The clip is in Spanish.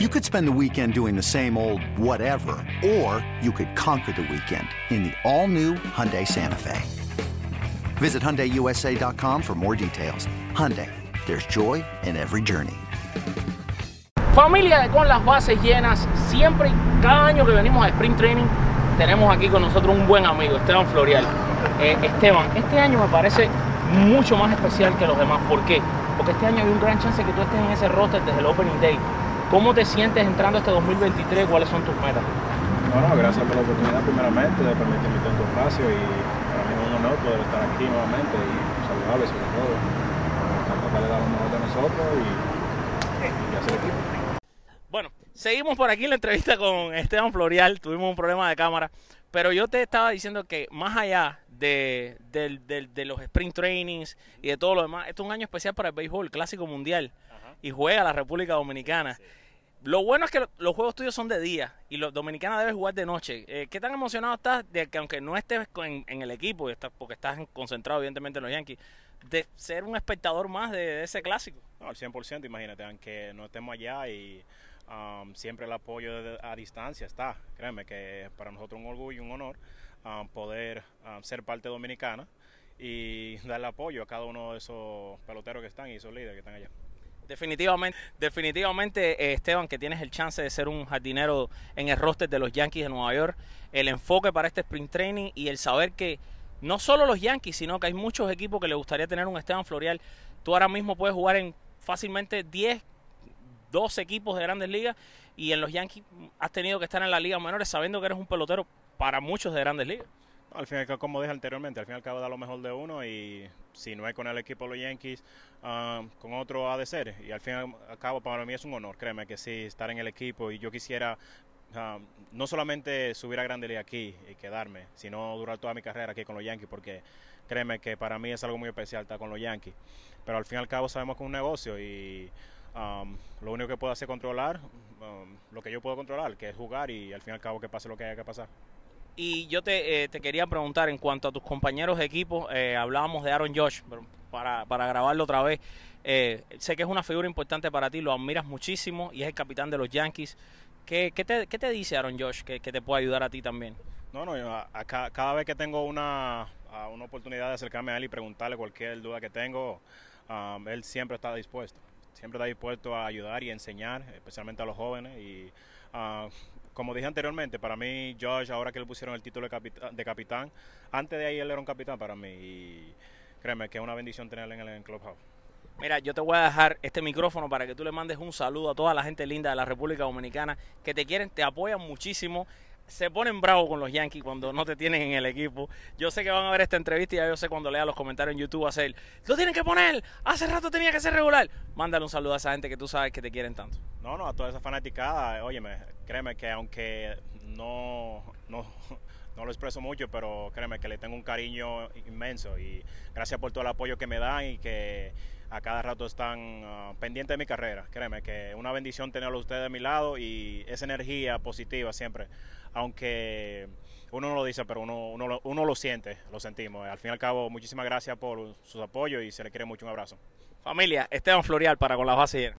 You could spend the weekend doing the same old whatever, or you could conquer the weekend in the all-new Hyundai Santa Fe. Visit HyundaiUSA.com for more details. Hyundai, there's joy in every journey. Familia de Con las Bases Llenas, siempre cada año que venimos a Spring Training, tenemos aquí con nosotros un buen amigo, Esteban Florial. Eh, Esteban, este año me parece mucho más especial que los demás. ¿Por qué? Porque este año hay un gran chance que tú estés en ese roster desde el Opening Day. ¿Cómo te sientes entrando este 2023? ¿Cuáles son tus metas? Bueno, gracias por la oportunidad primeramente de permitirme en tu espacio y para mí es un honor poder estar aquí nuevamente y saludarles sobre todo. Tratar de dar lo mejor de nosotros y, y hacer equipo. Bueno, seguimos por aquí en la entrevista con Esteban Florial. Tuvimos un problema de cámara, pero yo te estaba diciendo que más allá de, de, de, de los sprint trainings y de todo lo demás, esto es un año especial para el béisbol, clásico mundial, y juega la República Dominicana. Lo bueno es que los juegos tuyos son de día y los dominicanos deben jugar de noche. Eh, ¿Qué tan emocionado estás de que aunque no estés en, en el equipo, porque estás concentrado evidentemente en los Yankees, de ser un espectador más de, de ese clásico? No, al 100%, imagínate, aunque no estemos allá y um, siempre el apoyo de, a distancia está. Créeme que para nosotros un orgullo y un honor um, poder um, ser parte dominicana y darle apoyo a cada uno de esos peloteros que están y esos líderes que están allá. Definitivamente, definitivamente, eh, Esteban, que tienes el chance de ser un jardinero en el roster de los Yankees de Nueva York, el enfoque para este sprint training y el saber que no solo los Yankees, sino que hay muchos equipos que le gustaría tener un Esteban Florial. Tú ahora mismo puedes jugar en fácilmente 10, 12 equipos de grandes ligas y en los Yankees has tenido que estar en las ligas menores sabiendo que eres un pelotero para muchos de grandes ligas. Al fin y al cabo, como dije anteriormente, al fin y al cabo da lo mejor de uno y si no es con el equipo de los Yankees, um, con otro ha de ser. Y al fin y al cabo para mí es un honor, créeme que sí, estar en el equipo y yo quisiera um, no solamente subir a Grande Liga aquí y quedarme, sino durar toda mi carrera aquí con los Yankees porque créeme que para mí es algo muy especial estar con los Yankees. Pero al fin y al cabo sabemos que es un negocio y um, lo único que puedo hacer es controlar lo que yo puedo controlar, que es jugar y al fin y al cabo que pase lo que haya que pasar. Y yo te, eh, te, quería preguntar en cuanto a tus compañeros de equipo, eh, hablábamos de Aaron Josh, pero para, para grabarlo otra vez, eh, sé que es una figura importante para ti, lo admiras muchísimo y es el capitán de los Yankees. ¿Qué, qué, te, qué te, dice Aaron Josh que, que, te puede ayudar a ti también? No, no, yo, a, cada vez que tengo una, una oportunidad de acercarme a él y preguntarle cualquier duda que tengo, um, él siempre está dispuesto. Siempre está dispuesto a ayudar y enseñar, especialmente a los jóvenes. Y uh, como dije anteriormente, para mí Josh, ahora que le pusieron el título de capitán, antes de ahí él era un capitán para mí y créeme que es una bendición tenerlo en el clubhouse. Mira, yo te voy a dejar este micrófono para que tú le mandes un saludo a toda la gente linda de la República Dominicana que te quieren, te apoyan muchísimo. Se ponen bravos con los Yankees cuando no te tienen en el equipo. Yo sé que van a ver esta entrevista y ya yo sé cuando lea los comentarios en YouTube hacer, lo tienen que poner, hace rato tenía que ser regular. Mándale un saludo a esa gente que tú sabes que te quieren tanto. No, no, a toda esa fanaticada, óyeme, créeme que aunque no, no, no lo expreso mucho, pero créeme que le tengo un cariño inmenso y gracias por todo el apoyo que me dan y que a cada rato están uh, pendientes de mi carrera. Créeme que una bendición tenerlo ustedes de mi lado y esa energía positiva siempre, aunque uno no lo dice, pero uno, uno, lo siente, lo sentimos. Al fin y al cabo, muchísimas gracias por sus apoyos y se le quiere mucho un abrazo. Familia, Esteban Florial para con las bases.